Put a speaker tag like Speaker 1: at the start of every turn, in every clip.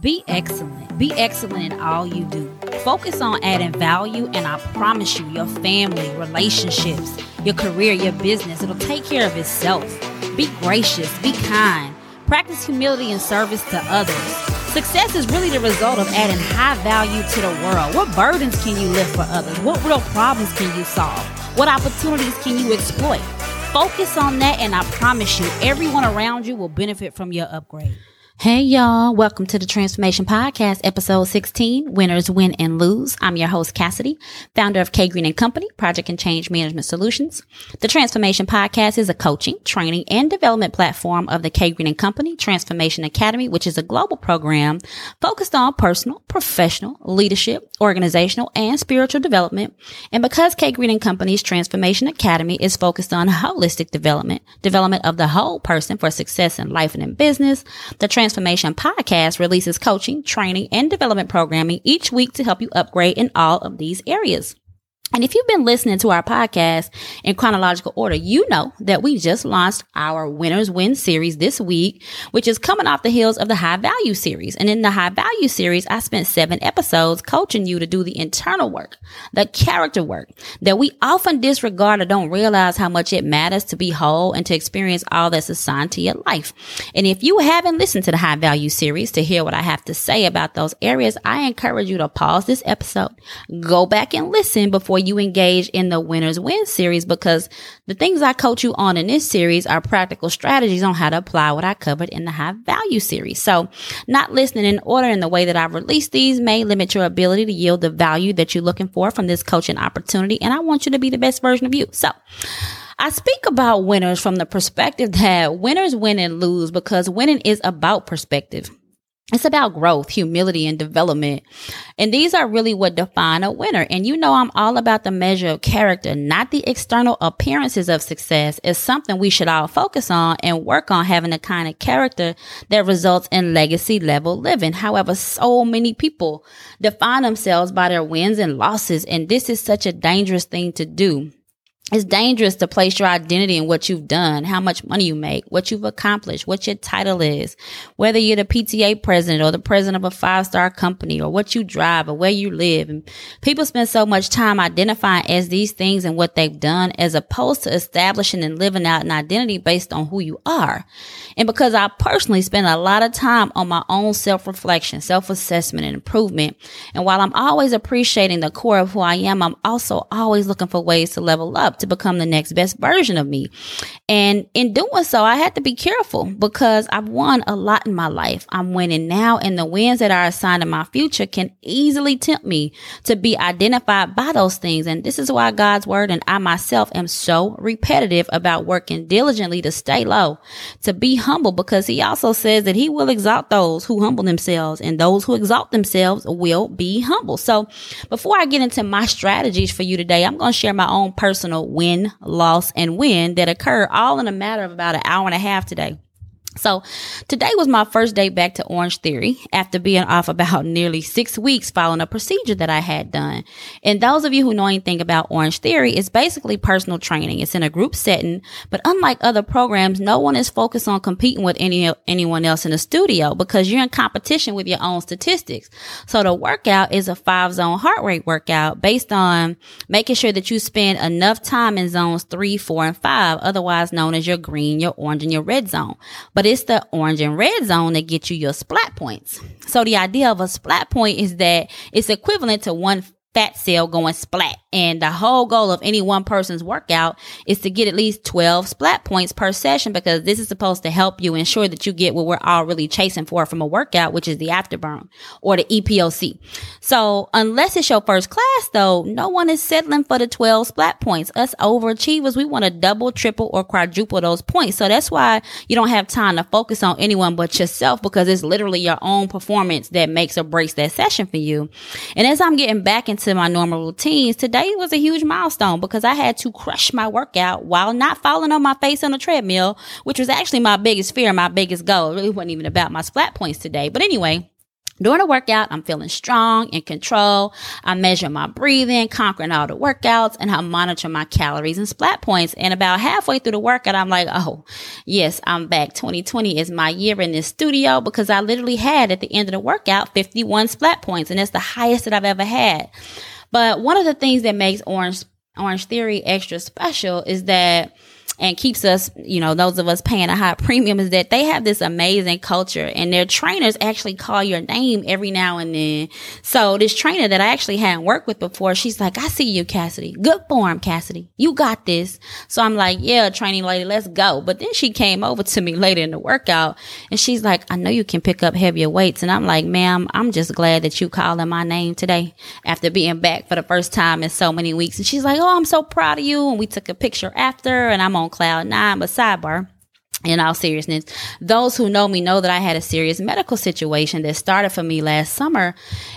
Speaker 1: Be excellent. Be excellent in all you do. Focus on adding value, and I promise you, your family, relationships, your career, your business, it'll take care of itself. Be gracious, be kind, practice humility and service to others. Success is really the result of adding high value to the world. What burdens can you lift for others? What real problems can you solve? What opportunities can you exploit? Focus on that, and I promise you, everyone around you will benefit from your upgrade. Hey y'all, welcome to the Transformation Podcast, episode 16, Winners Win and Lose. I'm your host, Cassidy, founder of K Green and Company, Project and Change Management Solutions. The Transformation Podcast is a coaching, training, and development platform of the K Green and Company Transformation Academy, which is a global program focused on personal, professional, leadership, organizational, and spiritual development. And because K Green and Company's Transformation Academy is focused on holistic development, development of the whole person for success in life and in business, the Transformation Podcast releases coaching, training, and development programming each week to help you upgrade in all of these areas. And if you've been listening to our podcast in chronological order, you know that we just launched our Winners Win series this week, which is coming off the heels of the High Value series. And in the High Value series, I spent seven episodes coaching you to do the internal work, the character work that we often disregard or don't realize how much it matters to be whole and to experience all that's assigned to your life. And if you haven't listened to the High Value series to hear what I have to say about those areas, I encourage you to pause this episode, go back and listen before you engage in the winners win series because the things I coach you on in this series are practical strategies on how to apply what I covered in the high value series. So not listening in order in the way that I've released these may limit your ability to yield the value that you're looking for from this coaching opportunity. And I want you to be the best version of you. So I speak about winners from the perspective that winners win and lose because winning is about perspective. It's about growth, humility, and development. And these are really what define a winner. And you know, I'm all about the measure of character, not the external appearances of success. It's something we should all focus on and work on having the kind of character that results in legacy level living. However, so many people define themselves by their wins and losses. And this is such a dangerous thing to do it's dangerous to place your identity in what you've done, how much money you make, what you've accomplished, what your title is, whether you're the PTA president or the president of a five star company or what you drive or where you live. And people spend so much time identifying as these things and what they've done as opposed to establishing and living out an identity based on who you are. And because I personally spend a lot of time on my own self reflection, self assessment and improvement. And while I'm always appreciating the core of who I am, I'm also always looking for ways to level up to become the next best version of me. And in doing so, I had to be careful because I've won a lot in my life. I'm winning now and the wins that are assigned in my future can easily tempt me to be identified by those things. And this is why God's word and I myself am so repetitive about working diligently to stay low, to be humble because he also says that he will exalt those who humble themselves and those who exalt themselves will be humble. So before I get into my strategies for you today, I'm going to share my own personal win, loss, and win that occur all in a matter of about an hour and a half today. So today was my first day back to Orange Theory after being off about nearly six weeks following a procedure that I had done. And those of you who know anything about Orange Theory, it's basically personal training. It's in a group setting, but unlike other programs, no one is focused on competing with any, anyone else in the studio because you're in competition with your own statistics. So the workout is a five zone heart rate workout based on making sure that you spend enough time in zones three, four, and five, otherwise known as your green, your orange, and your red zone. But but it's the orange and red zone that get you your splat points. So the idea of a splat point is that it's equivalent to one fat cell going splat. And the whole goal of any one person's workout is to get at least 12 splat points per session because this is supposed to help you ensure that you get what we're all really chasing for from a workout, which is the afterburn or the EPOC. So unless it's your first class though, no one is settling for the 12 splat points. Us overachievers, we want to double, triple, or quadruple those points. So that's why you don't have time to focus on anyone but yourself because it's literally your own performance that makes or breaks that session for you. And as I'm getting back into my normal routines, today was a huge milestone because I had to crush my workout while not falling on my face on the treadmill, which was actually my biggest fear, my biggest goal. It really wasn't even about my splat points today. But anyway, During the workout, I'm feeling strong, in control. I measure my breathing, conquering all the workouts, and I monitor my calories and splat points. And about halfway through the workout, I'm like, oh, yes, I'm back. 2020 is my year in this studio because I literally had at the end of the workout 51 splat points, and that's the highest that I've ever had. But one of the things that makes Orange Orange Theory extra special is that and keeps us, you know, those of us paying a high premium is that they have this amazing culture and their trainers actually call your name every now and then. So this trainer that I actually hadn't worked with before, she's like, I see you, Cassidy. Good form, Cassidy. You got this. So I'm like, yeah, training lady, let's go. But then she came over to me later in the workout and she's like, I know you can pick up heavier weights. And I'm like, ma'am, I'm just glad that you calling my name today after being back for the first time in so many weeks. And she's like, Oh, I'm so proud of you. And we took a picture after and I'm on on cloud nine, but sidebar in all seriousness, those who know me know that I had a serious medical situation that started for me last summer.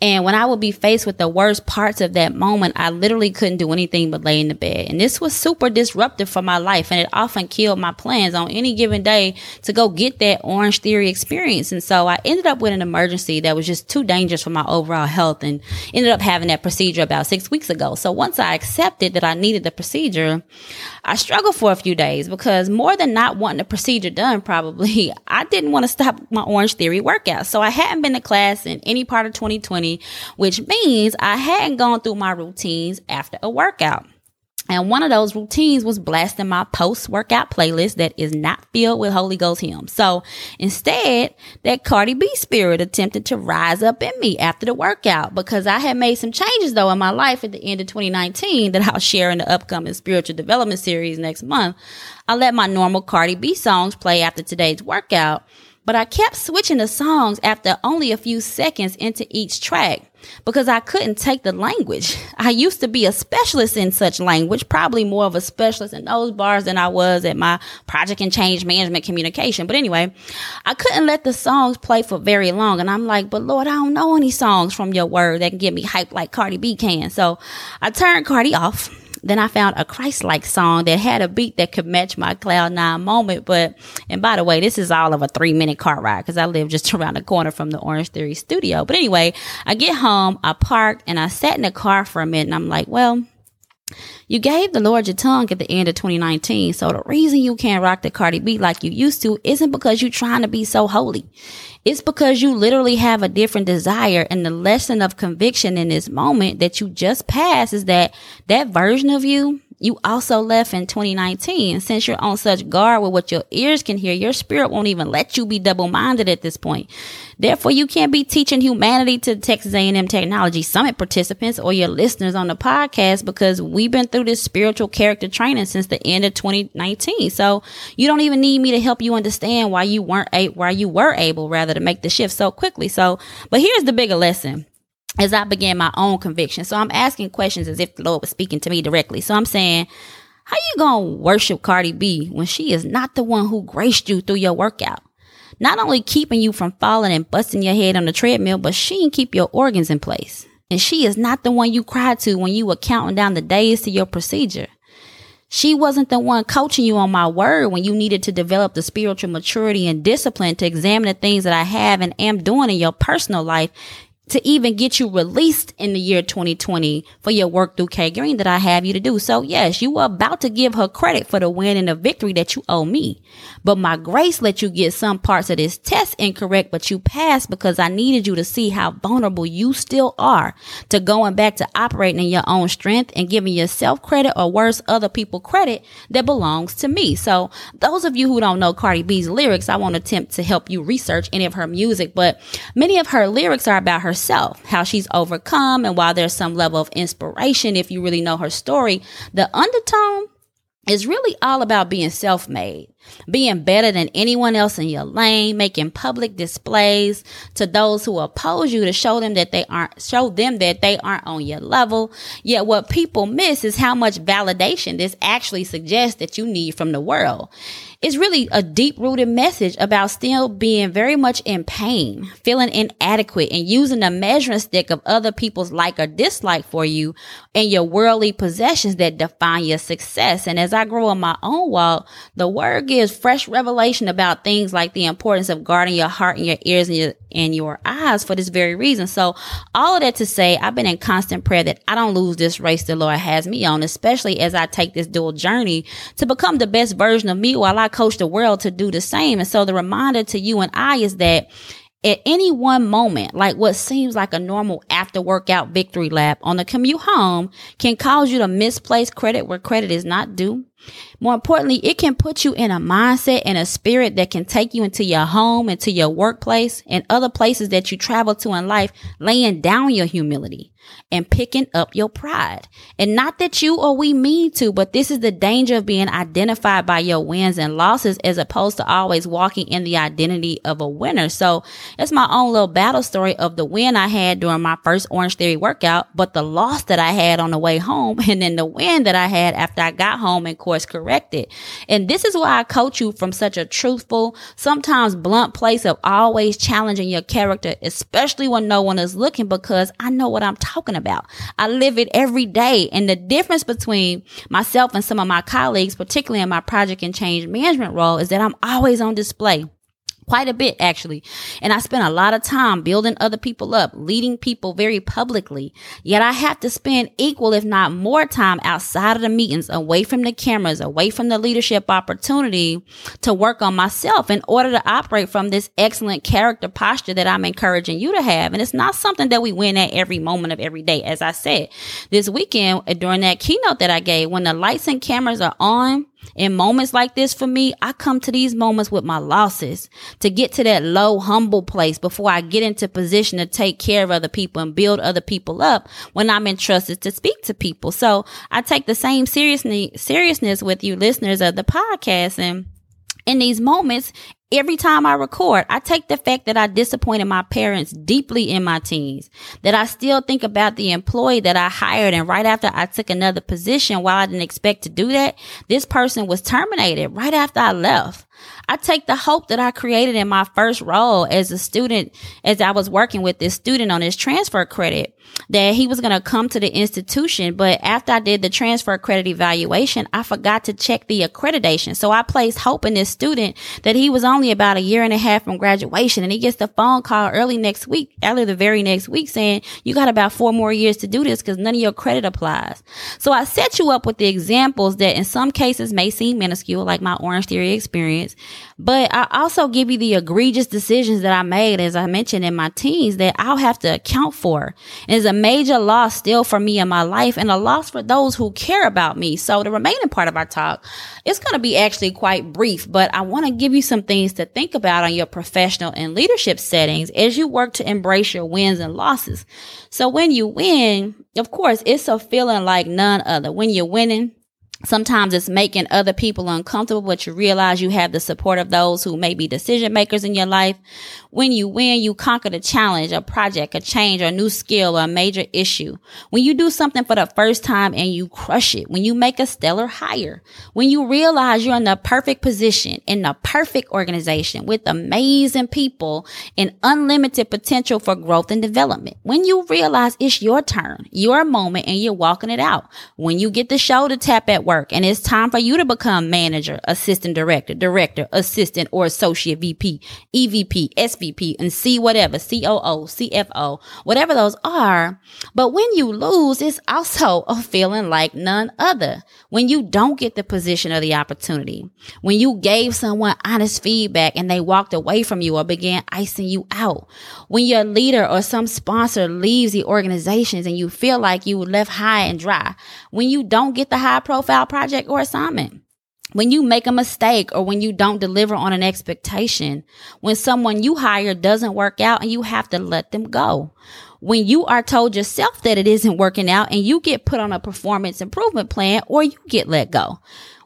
Speaker 1: And when I would be faced with the worst parts of that moment, I literally couldn't do anything but lay in the bed. And this was super disruptive for my life. And it often killed my plans on any given day to go get that Orange Theory experience. And so I ended up with an emergency that was just too dangerous for my overall health and ended up having that procedure about six weeks ago. So once I accepted that I needed the procedure, I struggled for a few days because more than not wanting the procedure done, probably, I didn't want to stop my Orange Theory workout. So I hadn't been to class in any part of 2020, which means I hadn't gone through my routines after a workout. And one of those routines was blasting my post workout playlist that is not filled with Holy Ghost hymns. So instead, that Cardi B spirit attempted to rise up in me after the workout because I had made some changes though in my life at the end of 2019 that I'll share in the upcoming spiritual development series next month. I let my normal Cardi B songs play after today's workout but I kept switching the songs after only a few seconds into each track because I couldn't take the language. I used to be a specialist in such language, probably more of a specialist in those bars than I was at my project and change management communication. But anyway, I couldn't let the songs play for very long. And I'm like, but Lord, I don't know any songs from your word that can get me hyped like Cardi B can. So I turned Cardi off then I found a Christ like song that had a beat that could match my Cloud Nine moment. But, and by the way, this is all of a three minute car ride because I live just around the corner from the Orange Theory studio. But anyway, I get home, I parked, and I sat in the car for a minute and I'm like, well, you gave the Lord your tongue at the end of 2019. So the reason you can't rock the Cardi B like you used to isn't because you're trying to be so holy. It's because you literally have a different desire. And the lesson of conviction in this moment that you just passed is that that version of you you also left in 2019. Since you're on such guard with what your ears can hear, your spirit won't even let you be double minded at this point. Therefore, you can't be teaching humanity to Texas A&M Technology Summit participants or your listeners on the podcast because we've been through this spiritual character training since the end of 2019. So you don't even need me to help you understand why you weren't why you were able rather to make the shift so quickly. So, but here's the bigger lesson as I began my own conviction. So I'm asking questions as if the Lord was speaking to me directly. So I'm saying, how you gonna worship Cardi B when she is not the one who graced you through your workout? Not only keeping you from falling and busting your head on the treadmill, but she can keep your organs in place. And she is not the one you cried to when you were counting down the days to your procedure. She wasn't the one coaching you on my word when you needed to develop the spiritual maturity and discipline to examine the things that I have and am doing in your personal life to even get you released in the year 2020 for your work through K Green that I have you to do. So yes, you were about to give her credit for the win and the victory that you owe me. But my grace let you get some parts of this test incorrect, but you passed because I needed you to see how vulnerable you still are to going back to operating in your own strength and giving yourself credit or worse, other people credit that belongs to me. So those of you who don't know Cardi B's lyrics, I won't attempt to help you research any of her music, but many of her lyrics are about her herself, how she's overcome. And while there's some level of inspiration, if you really know her story, the undertone is really all about being self made, being better than anyone else in your lane, making public displays to those who oppose you to show them that they aren't, show them that they aren't on your level. Yet what people miss is how much validation this actually suggests that you need from the world. It's really a deep rooted message about still being very much in pain, feeling inadequate and using the measuring stick of other people's like or dislike for you and your worldly possessions that define your success. And as I grow in my own walk, the word gives fresh revelation about things like the importance of guarding your heart and your ears and your, and your eyes for this very reason. So all of that to say, I've been in constant prayer that I don't lose this race the Lord has me on, especially as I take this dual journey to become the best version of me while I coach the world to do the same. And so the reminder to you and I is that at any one moment, like what seems like a normal after workout victory lap on the commute home can cause you to misplace credit where credit is not due more importantly, it can put you in a mindset and a spirit that can take you into your home, into your workplace, and other places that you travel to in life, laying down your humility and picking up your pride. And not that you or we mean to, but this is the danger of being identified by your wins and losses as opposed to always walking in the identity of a winner. So it's my own little battle story of the win I had during my first Orange Theory workout, but the loss that I had on the way home and then the win that I had after I got home and course corrected. And this is why I coach you from such a truthful, sometimes blunt place of always challenging your character, especially when no one is looking because I know what I'm talking about. I live it every day. And the difference between myself and some of my colleagues, particularly in my project and change management role, is that I'm always on display quite a bit actually. And I spend a lot of time building other people up, leading people very publicly. Yet I have to spend equal, if not more time outside of the meetings, away from the cameras, away from the leadership opportunity to work on myself in order to operate from this excellent character posture that I'm encouraging you to have. And it's not something that we win at every moment of every day. As I said, this weekend during that keynote that I gave, when the lights and cameras are on, in moments like this for me, I come to these moments with my losses to get to that low, humble place before I get into position to take care of other people and build other people up when I'm entrusted to speak to people. So I take the same seriousness, seriousness with you listeners of the podcast and in these moments, Every time I record, I take the fact that I disappointed my parents deeply in my teens, that I still think about the employee that I hired. And right after I took another position while I didn't expect to do that, this person was terminated right after I left. I take the hope that I created in my first role as a student, as I was working with this student on his transfer credit, that he was going to come to the institution. But after I did the transfer credit evaluation, I forgot to check the accreditation. So I placed hope in this student that he was only about a year and a half from graduation. And he gets the phone call early next week, early the very next week saying, you got about four more years to do this because none of your credit applies. So I set you up with the examples that in some cases may seem minuscule, like my Orange Theory experience but I also give you the egregious decisions that I made, as I mentioned in my teens, that I'll have to account for. It's a major loss still for me in my life and a loss for those who care about me. So the remaining part of our talk is going to be actually quite brief, but I want to give you some things to think about on your professional and leadership settings as you work to embrace your wins and losses. So when you win, of course, it's a feeling like none other. When you're winning, Sometimes it's making other people uncomfortable, but you realize you have the support of those who may be decision makers in your life. When you win, you conquer the challenge, a project, a change, or a new skill, or a major issue. When you do something for the first time and you crush it, when you make a stellar hire, when you realize you're in the perfect position, in the perfect organization with amazing people and unlimited potential for growth and development. When you realize it's your turn, your moment, and you're walking it out. When you get the shoulder tap at and it's time for you to become manager, assistant director, director, assistant, or associate VP, EVP, SVP, and C whatever, COO, CFO, whatever those are. But when you lose, it's also a feeling like none other. When you don't get the position or the opportunity, when you gave someone honest feedback and they walked away from you or began icing you out, when your leader or some sponsor leaves the organizations and you feel like you were left high and dry, when you don't get the high profile project or assignment. When you make a mistake or when you don't deliver on an expectation, when someone you hire doesn't work out and you have to let them go. When you are told yourself that it isn't working out and you get put on a performance improvement plan or you get let go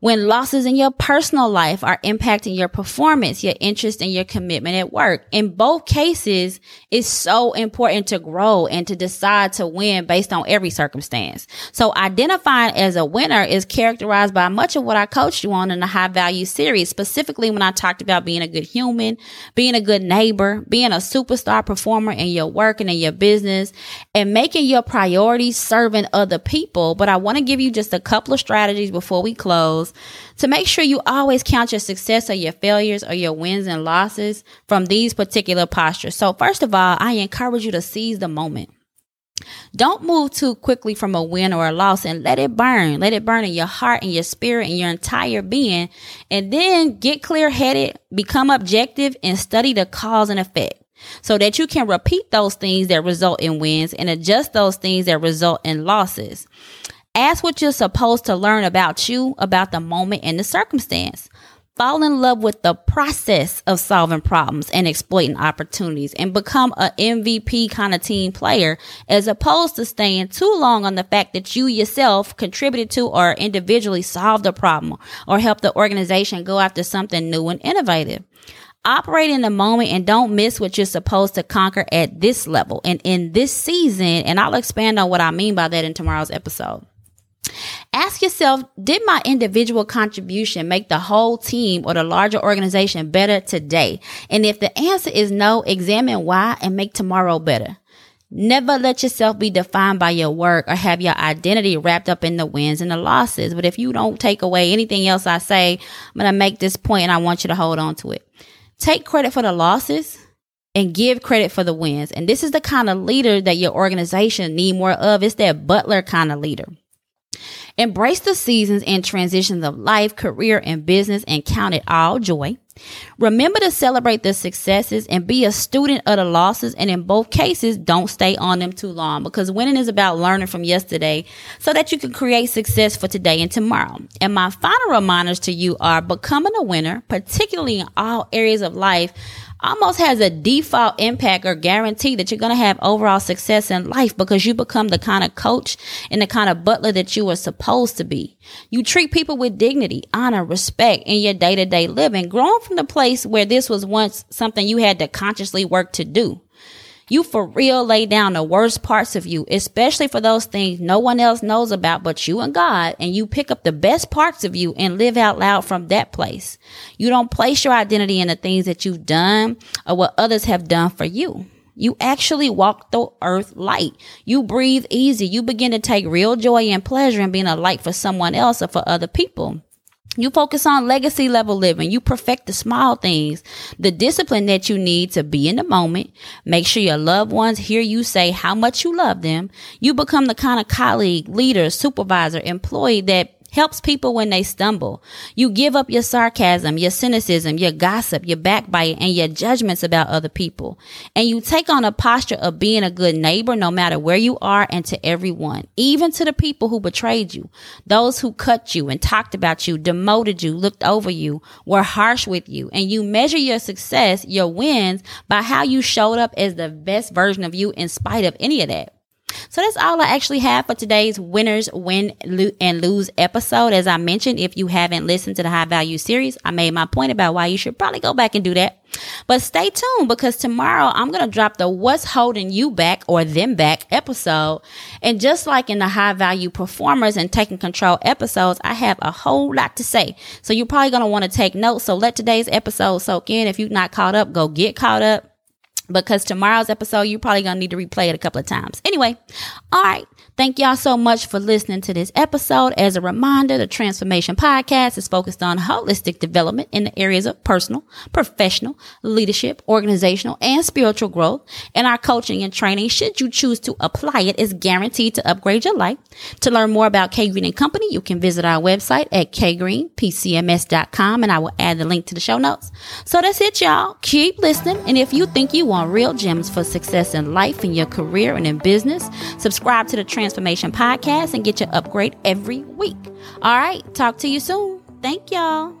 Speaker 1: when losses in your personal life are impacting your performance, your interest, and your commitment at work. In both cases, it's so important to grow and to decide to win based on every circumstance. So identifying as a winner is characterized by much of what I coached you on in the high value series, specifically when I talked about being a good human, being a good neighbor, being a superstar performer in your work and in your business, and making your priorities serving other people. But I want to give you just a couple of strategies before we close to make sure you always count your success or your failures or your wins and losses from these particular postures. So first of all, I encourage you to seize the moment. Don't move too quickly from a win or a loss and let it burn. Let it burn in your heart and your spirit and your entire being. And then get clear headed, become objective and study the cause and effect so that you can repeat those things that result in wins and adjust those things that result in losses. Ask what you're supposed to learn about you, about the moment and the circumstance. Fall in love with the process of solving problems and exploiting opportunities and become a MVP kind of team player as opposed to staying too long on the fact that you yourself contributed to or individually solved a problem or helped the organization go after something new and innovative. Operate in the moment and don't miss what you're supposed to conquer at this level and in this season. And I'll expand on what I mean by that in tomorrow's episode. Ask yourself, did my individual contribution make the whole team or the larger organization better today? And if the answer is no, examine why and make tomorrow better. Never let yourself be defined by your work or have your identity wrapped up in the wins and the losses. But if you don't take away anything else I say, I'm going to make this point and I want you to hold on to it. Take credit for the losses and give credit for the wins. And this is the kind of leader that your organization need more of. It's that butler kind of leader. Embrace the seasons and transitions of life, career, and business and count it all joy. Remember to celebrate the successes and be a student of the losses. And in both cases, don't stay on them too long because winning is about learning from yesterday so that you can create success for today and tomorrow. And my final reminders to you are becoming a winner, particularly in all areas of life, almost has a default impact or guarantee that you're going to have overall success in life because you become the kind of coach and the kind of butler that you are supposed to be. You treat people with dignity, honor, respect in your day to day living, growing from the place where this was once something you had to consciously work to do. You for real lay down the worst parts of you, especially for those things no one else knows about but you and God, and you pick up the best parts of you and live out loud from that place. You don't place your identity in the things that you've done or what others have done for you. You actually walk the earth light. You breathe easy. You begin to take real joy and pleasure in being a light for someone else or for other people. You focus on legacy level living. You perfect the small things, the discipline that you need to be in the moment. Make sure your loved ones hear you say how much you love them. You become the kind of colleague, leader, supervisor, employee that helps people when they stumble. You give up your sarcasm, your cynicism, your gossip, your backbite, and your judgments about other people. And you take on a posture of being a good neighbor no matter where you are and to everyone, even to the people who betrayed you, those who cut you and talked about you, demoted you, looked over you, were harsh with you. And you measure your success, your wins by how you showed up as the best version of you in spite of any of that. So that's all I actually have for today's winners win and lose episode. As I mentioned, if you haven't listened to the high value series, I made my point about why you should probably go back and do that. But stay tuned because tomorrow I'm going to drop the what's holding you back or them back episode. And just like in the high value performers and taking control episodes, I have a whole lot to say. So you're probably going to want to take notes. So let today's episode soak in. If you're not caught up, go get caught up because tomorrow's episode, you're probably going to need to replay it a couple of times. Anyway, all right. Thank y'all so much for listening to this episode. As a reminder, the Transformation Podcast is focused on holistic development in the areas of personal, professional, leadership, organizational, and spiritual growth. And our coaching and training, should you choose to apply it, is guaranteed to upgrade your life. To learn more about K Green and Company, you can visit our website at kgreenpcms.com and I will add the link to the show notes. So that's it, y'all. Keep listening. And if you think you want real gems for success in life, in your career, and in business, subscribe to the Transformation Transformation Podcast and get your upgrade every week. All right, talk to you soon. Thank y'all.